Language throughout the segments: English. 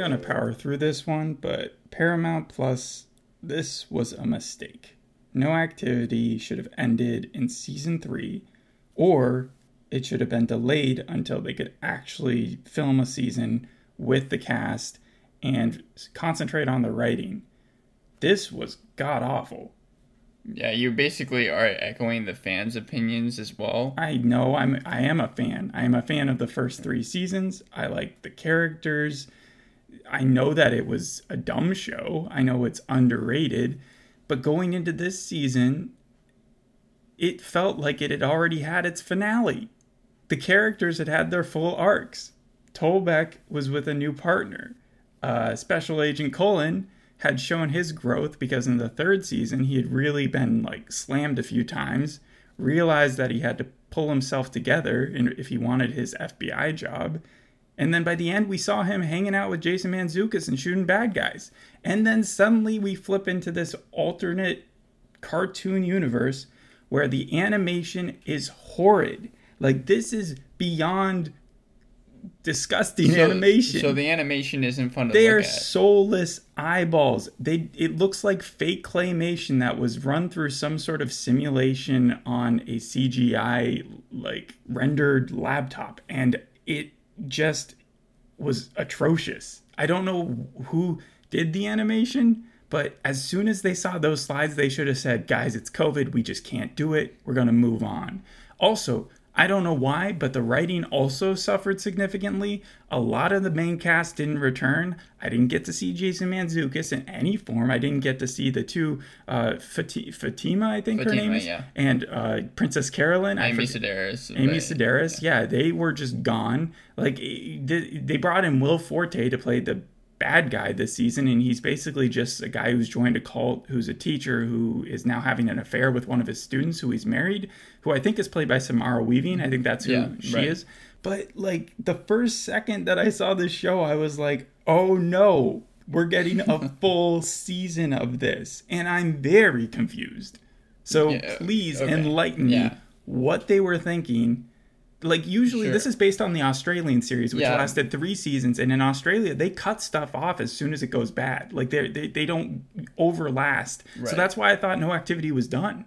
I'm gonna power through this one, but Paramount Plus, this was a mistake. No activity should have ended in season three, or it should have been delayed until they could actually film a season with the cast and concentrate on the writing. This was god awful. Yeah, you basically are echoing the fans' opinions as well. I know I'm I am a fan. I am a fan of the first 3 seasons. I like the characters. I know that it was a dumb show. I know it's underrated, but going into this season, it felt like it had already had its finale. The characters had had their full arcs. Tolbeck was with a new partner. Uh, Special Agent Cullen had shown his growth because in the third season he had really been like slammed a few times, realized that he had to pull himself together if he wanted his FBI job. And then by the end, we saw him hanging out with Jason Mantzoukas and shooting bad guys. And then suddenly we flip into this alternate cartoon universe where the animation is horrid. Like, this is beyond disgusting So- animation. So the animation isn't fun They are at. soulless eyeballs. They it looks like fake claymation that was run through some sort of simulation on a CGI like rendered laptop and it just was atrocious. I don't know who did the animation, but as soon as they saw those slides, they should have said, "Guys, it's COVID. We just can't do it. We're going to move on." Also, I don't know why, but the writing also suffered significantly. A lot of the main cast didn't return. I didn't get to see Jason Mantzoukas in any form. I didn't get to see the two uh, Fati- Fatima, I think her name is, yeah. and uh, Princess Carolyn. Amy Sedaris. Amy right. Sedaris, yeah. they were just gone. Like they brought in Will Forte to play the bad guy this season, and he's basically just a guy who's joined a cult, who's a teacher who is now having an affair with one of his students, who he's married, who I think is played by Samara Weaving. I think that's who Yeah, she right. is. But like the first second that I saw this show, I was like, oh no, we're getting a full season of this, and I'm very confused. So Yeah, please okay. enlighten me what they were thinking. Like usually Sure. this is based on the Australian series, which Yeah. lasted three seasons, and in Australia they cut stuff off as soon as it goes bad. Like they they they don't overlast. So that's why I thought no activity was done.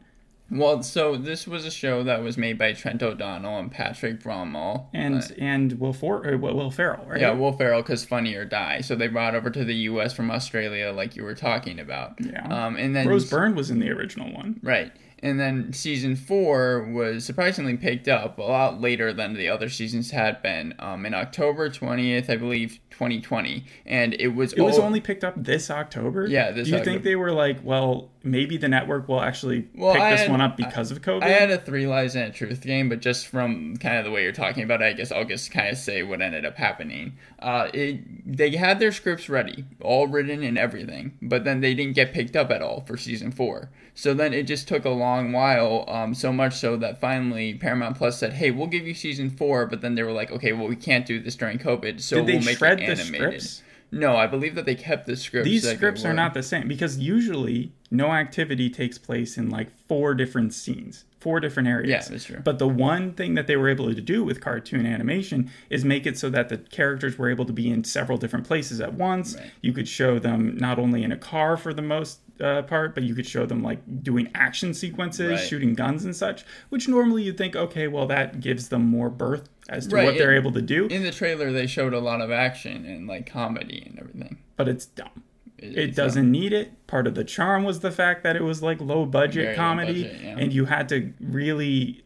Well, so this was a show that was made by Trent O'Donnell and Patrick Brammall. And Uh, and Will For or Will Will Ferrell, right? yeah, Will Ferrell, because Funny or Die. So they brought over to the U.S. from Australia, like you were talking about. Yeah. Um, and then Rose Byrne was in the original one. Right. And then season four was surprisingly picked up a lot later than the other seasons had been. Um, in October 20th, I believe, 2020. And it was It was only picked up this October. Yeah, this Do you October. think they were like, well, maybe the network will actually Well, pick I this had- one up because of COVID? I had a three lies and a truth game, but just from kind of the way you're talking about it, I guess I'll just kind of say what ended up happening. Uh, it they had their scripts ready, all written and everything, but then they didn't get picked up at all for season four. So then it just took a long while, um, so much so that finally Paramount Plus said, "Hey, we'll give you season four, but then they were like, "Okay, well we can't do this during COVID, so Did they we'll make shred it the scripts? No, I believe that they kept the scripts. These scripts are not the same because usually no activity takes place in like four different scenes, four different areas. Yeah, that's true. But the one thing that they were able to do with cartoon animation is make it so that the characters were able to be in several different places at once. Right. You could show them not only in a car for the most uh, part, but you could show them like doing action sequences, Right. shooting guns and such, which normally you'd think, okay, well, that gives them more birth as to Right, what they're it- able to do, In the trailer, they showed a lot of action and like comedy and everything. but it's dumb. It, doesn't um, need it. Part of the charm was the fact that it was like low budget Very low comedy, budget, yeah. and you had to really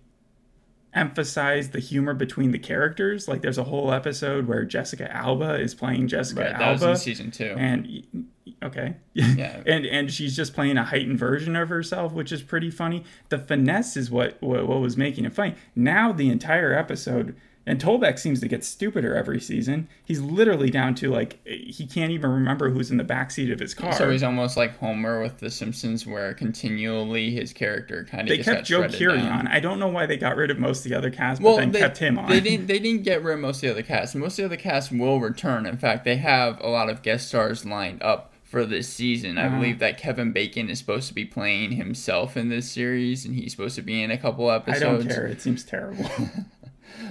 emphasize the humor between the characters. Like there's a whole episode where Jessica Alba is playing Jessica Right, that was Alba, in season two. and okay, Yeah. and and she's just playing a heightened version of herself, which is pretty funny. The finesse is what what, what was making it funny. Now the entire episode. And Tolbeck seems to get stupider every season. He's literally down to like he can't even remember who's in the backseat of his car. So he's almost like Homer with The Simpsons, where continually his character kind of they kept got Joe Keery on. I don't know why they got rid of most of the other cast, but Well, then they kept him on. They didn't. They didn't get rid of most of the other cast. Most of the other cast will return. In fact, they have a lot of guest stars lined up for this season. I Uh-huh. believe that Kevin Bacon is supposed to be playing himself in this series, and he's supposed to be in a couple episodes. I don't care. It seems terrible.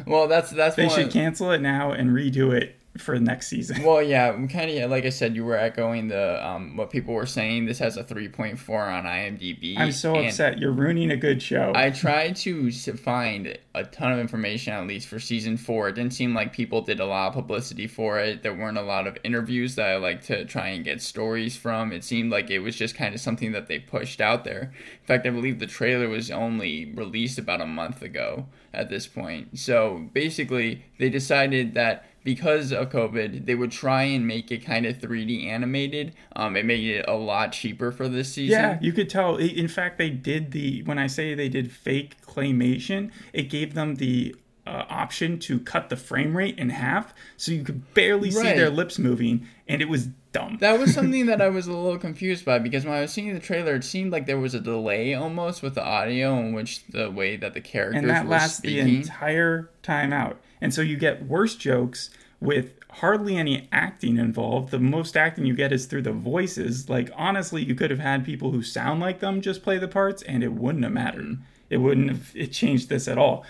Well, that's that's they one. should cancel it now and redo it for next season. Well, yeah, kind of like I said, you were echoing the um, what people were saying. This has a 3.4 on IMDb. I'm so upset. You're ruining a good show. I tried to find a ton of information at least for season four. It didn't seem like people did a lot of publicity for it. There weren't a lot of interviews that I like to try and get stories from. It seemed like it was just kind of something that they pushed out there. In fact, I believe the trailer was only released about a month ago at this point. So basically, they decided that because of COVID, they would try and make it kind of 3D animated. Um, it made it a lot cheaper for this season. yeah, you could tell. In fact, they did the when I say they did fake claymation, it gave them the uh, option to cut the frame rate in half, so you could barely see their lips moving, and it was dumb. That was something that I was a little confused by because when I was seeing the trailer, it seemed like there was a delay almost with the audio in which the way that the characters and that lasts the entire time out. And so you get worse jokes with hardly any acting involved. The most acting you get is through the voices. Like honestly, you could have had people who sound like them just play the parts, and it wouldn't have mattered. It wouldn't have it changed this at all.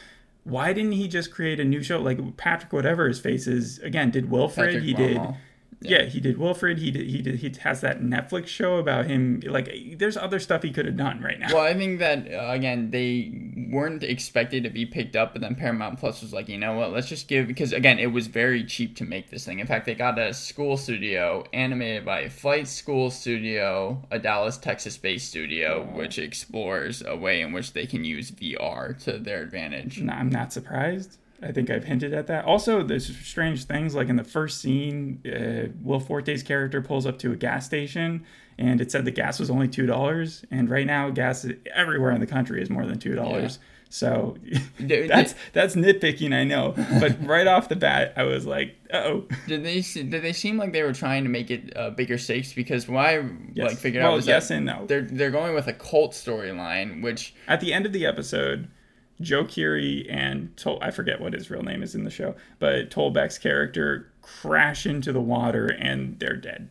Why didn't he just create a new show like Patrick, whatever his face is? Again, did Wilfred? Patrick he did. Brammall. Yeah. he did Wilfred. He did. He did. He has that Netflix show about him. Like, there's other stuff he could have done right now. Well, I think that uh, again they weren't expected to be picked up, but then Paramount Plus was like, you know what, let's just give because again it was very cheap to make this thing. In fact, they got a school studio animated by Flight School Studio, a Dallas, Texas-based studio, which explores a way in which they can use VR to their advantage. No, I'm not surprised. I think I've hinted at that. Also, there's strange things like in the first scene, uh, Will Forte's character pulls up to a gas station, and it said the gas was only two dollars, and right now gas everywhere in the country is more than two dollars. So that's that's nitpicking, I know. But right off the bat, I was like, oh. Did they did they seem like they were trying to make it uh, bigger stakes? Because what I Yes. like figured well, out was yes that and no. they're they're going with a cult storyline, which At the end of the episode, Joe Keery and Tol- I forget what his real name is in the show, but Tolbeck's character crash into the water and they're dead.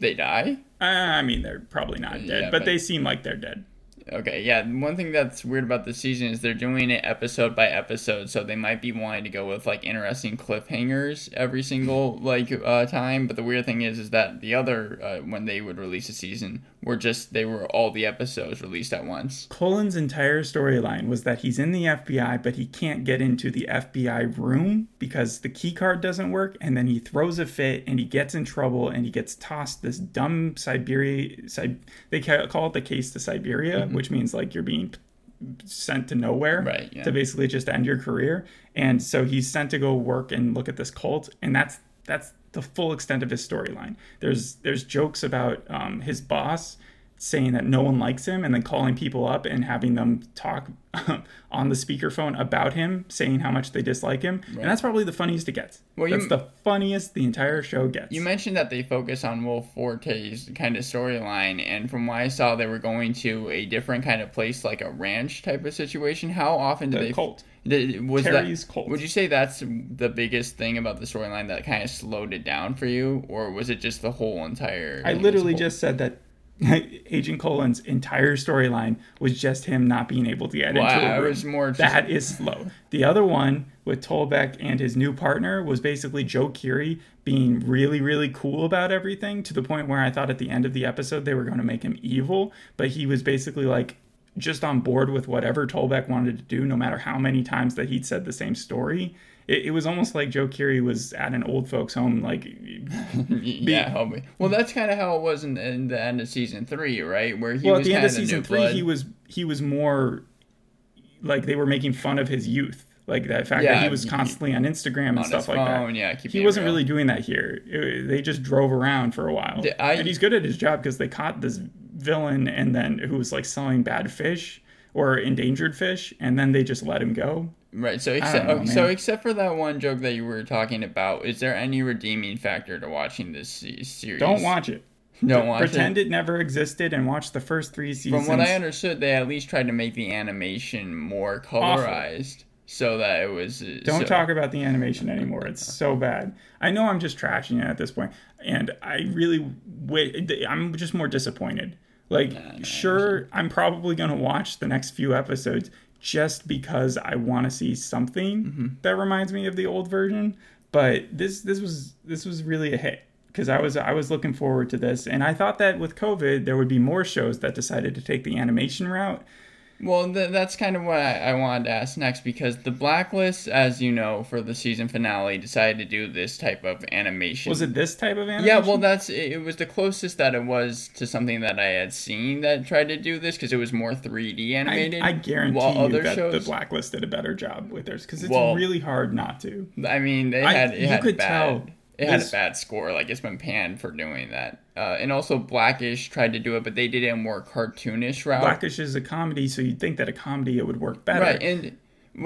they die. Uh, I mean, they're probably not dead, Yeah, but, but- they seem like they're dead. Okay, yeah. One thing that's weird about this season is they're doing it episode by episode, so they might be wanting to go with like interesting cliffhangers every single like uh, time. But the weird thing is, is that the other uh, when they would release a season were just they were all the episodes released at once. Cullen's entire storyline was that he's in the FBI, but he can't get into the FBI room because the key card doesn't work, and then he throws a fit and he gets in trouble and he gets tossed this dumb Siberia. Sib- they call it the case to Siberia, mm-hmm. which means like you're being sent to nowhere Right, yeah. to basically just end your career. And so he's sent to go work and look at this cult, and that's that's the full extent of his storyline. There's there's jokes about um, his boss saying that no one likes him, and then calling people up and having them talk on the speakerphone about him, saying how much they dislike him, and that's probably the funniest it gets. Well, you- that's the funniest the entire show gets. You mentioned that they focus on Will Forte's kind of storyline, and from what I saw, they were going to a different kind of place, like a ranch type of situation. How often do the they cult. Was Terry's that, cult. Would you say that's the biggest thing about the storyline that kind of slowed it down for you, or was it just the whole entire? I literally whole? just said that Agent Cullen's entire storyline was just him not being able to get Well, into I- a I room. was more just- that is slow. The other one with Tolbeck and his new partner was basically Joe Keery being really, really cool about everything to the point where I thought at the end of the episode they were going to make him evil, but he was basically like just on board with whatever Tolbeck wanted to do, no matter how many times that he'd said the same story. It, it was almost like Joe Keery was at an old folks' home, like yeah, homie. Well, that's kind of how it was in, in the end of season three, right? Where he well, at the end of season three, blood. he was he was more like they were making fun of his youth, like that fact that he was constantly on Instagram and on stuff like that. yeah, He wasn't real. really doing that here. It- they just drove around for a while, I- and he's good at his job because they caught this villain and then who was like selling bad fish or endangered fish, and then they just let him go. Right. So except know, so except for that one joke that you were talking about, is there any redeeming factor to watching this se- series? Don't watch it. Don't watch it. Pretend it. it never existed and watch the first three seasons. From what I understood, they at least tried to make the animation more colorized, so that it was. uh, Don't so- talk about the animation anymore. It's so bad. I know I'm just trashing it at this point, and I really wait. I'm just more disappointed. Like, sure, I'm probably gonna watch the next few episodes just because I want to see something Mm-hmm. that reminds me of the old version. but this this was this was really a hit because I was I was looking forward to this, and I thought that with COVID there would be more shows that decided to take the animation route. Well, th- that's kind of what I, I wanted to ask next because the Blacklist, as you know, for the season finale, decided to do this type of animation. Was it this type of animation? Yeah, well, that's it, it was the closest that it was to something that I had seen that tried to do this because it was more 3D animated. I guarantee while you other that shows, the Blacklist did a better job with theirs because it's Well- really hard not to. I mean, they I- had it you had could bad, tell it had a bad score. Like it's been panned for doing that. Uh, and also, Blackish tried to do it, but they did it in a more cartoonish route. Blackish is a comedy, so you'd think that a comedy it would work better. right, and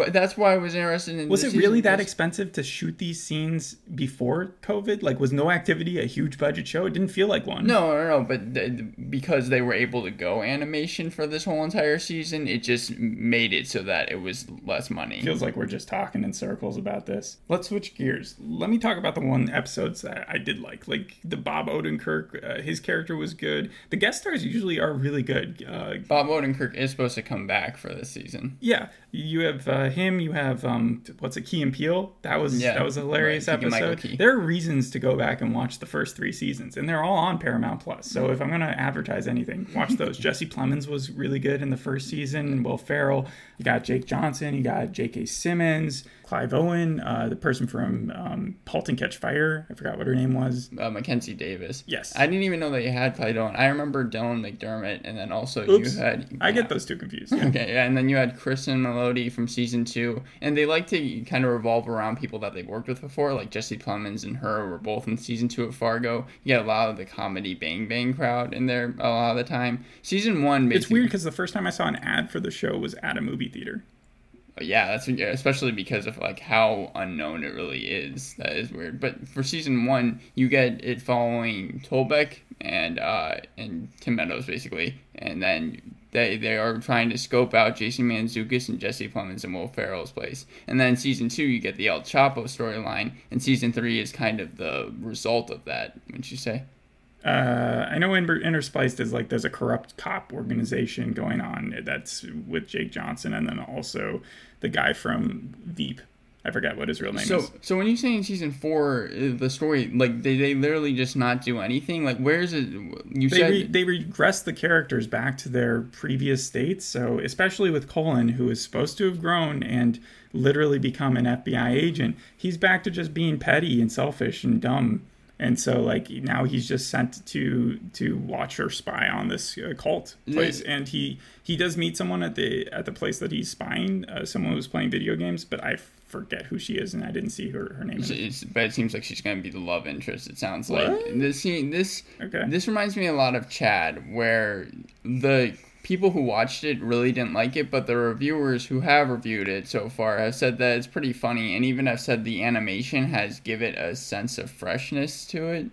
that's why I was interested in. Was it really that expensive to shoot these scenes before COVID? Like, was No Activity a huge budget show? It didn't feel like one. No, no, no. But th- because they were able to go animation for this whole entire season, it just made it so that it was less money. Feels like we're just talking in circles about this. Let's switch gears. Let me talk about the one episodes that I did like. Like the Bob Odenkirk, uh, his character was good. The guest stars usually are really good. Uh, Bob Odenkirk is supposed to come back for this season. yeah, you have uh, him. You have um, what's it, Key and Peele. That was Yeah, that was a hilarious right, episode. There are reasons to go back and watch the first three seasons, and they're all on Paramount Plus. So if I'm gonna advertise anything, watch those. Jesse Plemons was really good in the first season. Will Ferrell. You got Jake Johnson. You got J.K. Simmons. Clive Owen, uh, the person from um, *Halt and Catch Fire*. I forgot what her name was. Uh, Mackenzie Davis. Yes. I didn't even know that you had Clyde Owen. I remember Dylan McDermott, and then also Oops. you had. I get those two confused. Yeah. Okay, yeah, and then you had Kristen Melody from season two, and they like to kind of revolve around people that they've worked with before, like Jesse Plemons and her were both in season two of Fargo. You get a lot of the comedy Bang Bang crowd in there a lot of the time. Season one, It's weird because the first time I saw an ad for the show was at a movie theater. Yeah, that's especially because of like how unknown it really is. That is weird. But for season one, you get it following Tolbeck and uh and Tim Meadows basically, and then they they are trying to scope out Jason Mantzoukas and Jesse Plemons and Will Ferrell's place. And then season two, you get the El Chapo storyline, and season three is kind of the result of that. Wouldn't you say? Uh, I know Inter- is like there's a corrupt cop organization going on that's with Jake Johnson and then also the guy from Veep. I forget what his real name So, is. so when you say in season four, uh, the story like they, they literally just not do anything. Like, where's it? You They said re- they regress the characters back to their previous states. So especially with Cullen, who is supposed to have grown and literally become an FBI agent, he's back to just being petty and selfish and dumb. And so like now he's just sent to to watch or spy on this uh, cult place, and he he does meet someone at the at the place that he's spying, uh, someone who's playing video games, but I forget who she is, and I didn't see her her name. in. It's, but it seems like she's going to be the love interest. It sounds like this. This Okay. this reminds me a lot of Chad, where the people who watched it really didn't like it, but the reviewers who have reviewed it so far have said that it's pretty funny, and even have said the animation has give it a sense of freshness to it.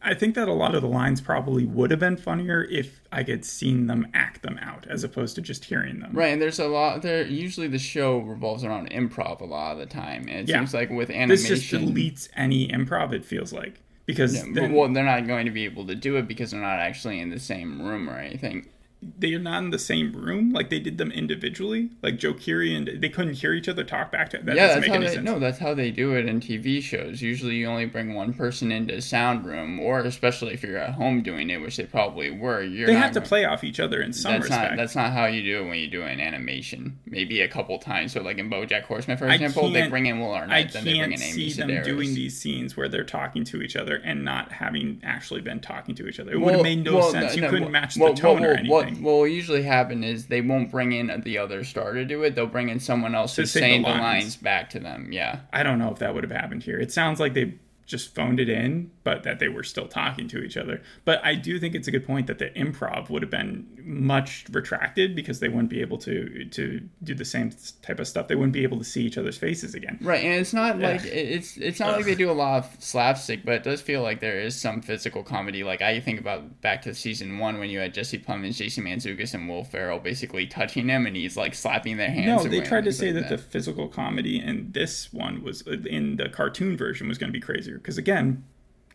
I think that a lot of the lines probably would have been funnier if I had seen them act them out, as opposed to just hearing them. Right, and there's a lot there. Usually, the show revolves around improv a lot of the time, and it Yeah. seems like with animation This just deletes any improv. It feels like because then well, they're not going to be able to do it because they're not actually in the same room or anything. They are not in the same room. Like they did them individually. Like Joe Keery and they couldn't hear each other talk back to. That yeah, doesn't that's make how any they sense. no, that's how they do it in TV shows. Usually, you only bring one person into a sound room, or especially if you're at home doing it, which they probably were. You're they have to going- play off each other in some That's respect. not that's not how you do it when you do an animation. Maybe a couple times. So, like in BoJack Horseman, for example, they bring in Will Arnett, I then they bring in Amy see them Sedaris. doing these scenes where they're talking to each other and not having actually been talking to each other. It would have made no sense. You couldn't match the well, tone well, or well, anything. What, will usually happen is they won't bring in the other star to do it. They'll bring in someone else To who's say saying the lines. lines back to them. Yeah. I don't know if that would have happened here. It sounds like they just phoned it in, but that they were still talking to each other. But I do think it's a good point that the improv would have been much retracted because they wouldn't be able to to do the same type of stuff. They wouldn't be able to see each other's faces again. Right, and it's not like it's it's not like they do a lot of slapstick, but it does feel like there is some physical comedy. Like I think about back to season one when you had Jesse Plemons, Jason Mantzoukas, and Will Ferrell basically touching him, and he's like slapping their hands. No, they tried to say like that the physical comedy in this one was in the cartoon version was going to be crazier because again,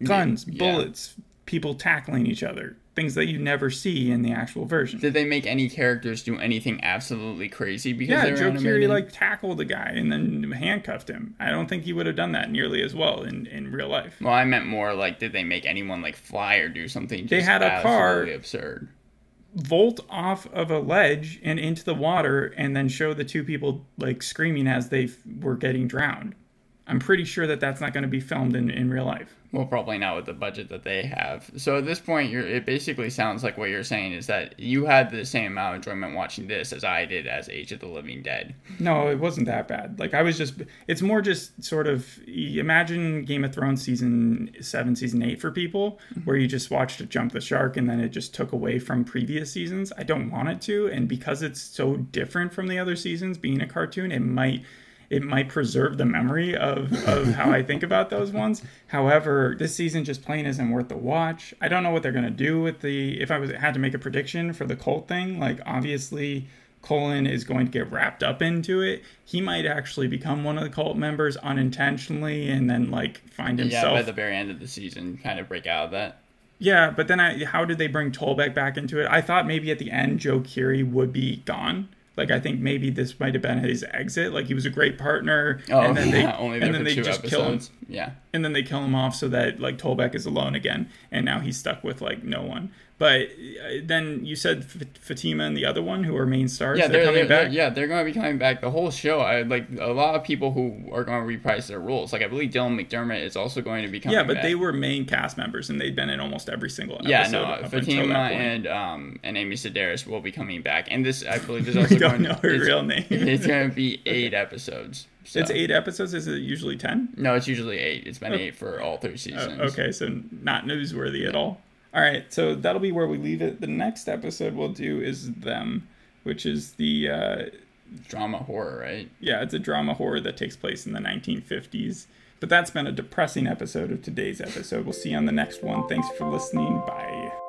guns, Yeah. bullets, people tackling each other, things that you never see in the actual version. Did they make any characters do anything absolutely crazy because yeah, Joe animated? like tackled a guy and then handcuffed him. I don't think he would have done that nearly as well in, in real life. Well, I meant more like did they make anyone like fly or do something? Just They had a car- absurd. Volt off of a ledge and into the water and then show the two people like screaming as they f- were getting drowned. I'm pretty sure that that's not going to be filmed in, in real life. Well, probably not with the budget that they have. So at this point, you're, it basically sounds like what you're saying is that you had the same amount of enjoyment watching this as I did as Age of the Living Dead. No, it wasn't that bad. Like I was just it's more just sort of imagine Game of Thrones season 7 season 8 for people mm-hmm. where you just watched it jump the shark and then it just took away from previous seasons. I don't want it to and because it's so different from the other seasons being a cartoon, it might it might preserve the memory of, of how I think about those ones. However, this season just plain isn't worth the watch. I don't know what they're gonna do with the if I was had to make a prediction for the cult thing, like obviously Cullen is going to get wrapped up into it. He might actually become one of the cult members unintentionally and then like find himself Yeah, by the very end of the season, kind of break out of that. yeah, but then I, how did they bring Tolbeck back into it? I thought maybe at the end Joe Keery would be gone. Like I think maybe this might have been his exit. Like he was a great partner, Oh, and then yeah, they only and then they just kill him. Yeah. and then they kill him off so that like Tolbeck is alone again, and now he's stuck with like no one. But uh, then you said Fatima and the other one who are main stars. Yeah, they're, they're, coming they're- back. yeah, they're going to be coming back. The whole show, I like a lot of people who are going to reprise their roles. Like I believe Dylan McDermott is also going to be coming. Yeah, but back. they were main cast members, and they'd been in almost every single episode. Yeah, no, Fatima and um and Amy Sedaris will be coming back, and this I believe is also don't going. know her real name. It's going to be eight episodes. So. It's eight episodes. Is it usually ten? No, it's usually eight. It's been eight for all three seasons. okay, so not newsworthy at all. All right, so that'll be where we leave it. The next episode we'll do is them, which is the uh, Drama horror, right? yeah, it's a drama horror that takes place in the 1950s. But that's been a depressing episode of today's episode. We'll see you on the next one. Thanks for listening. Bye.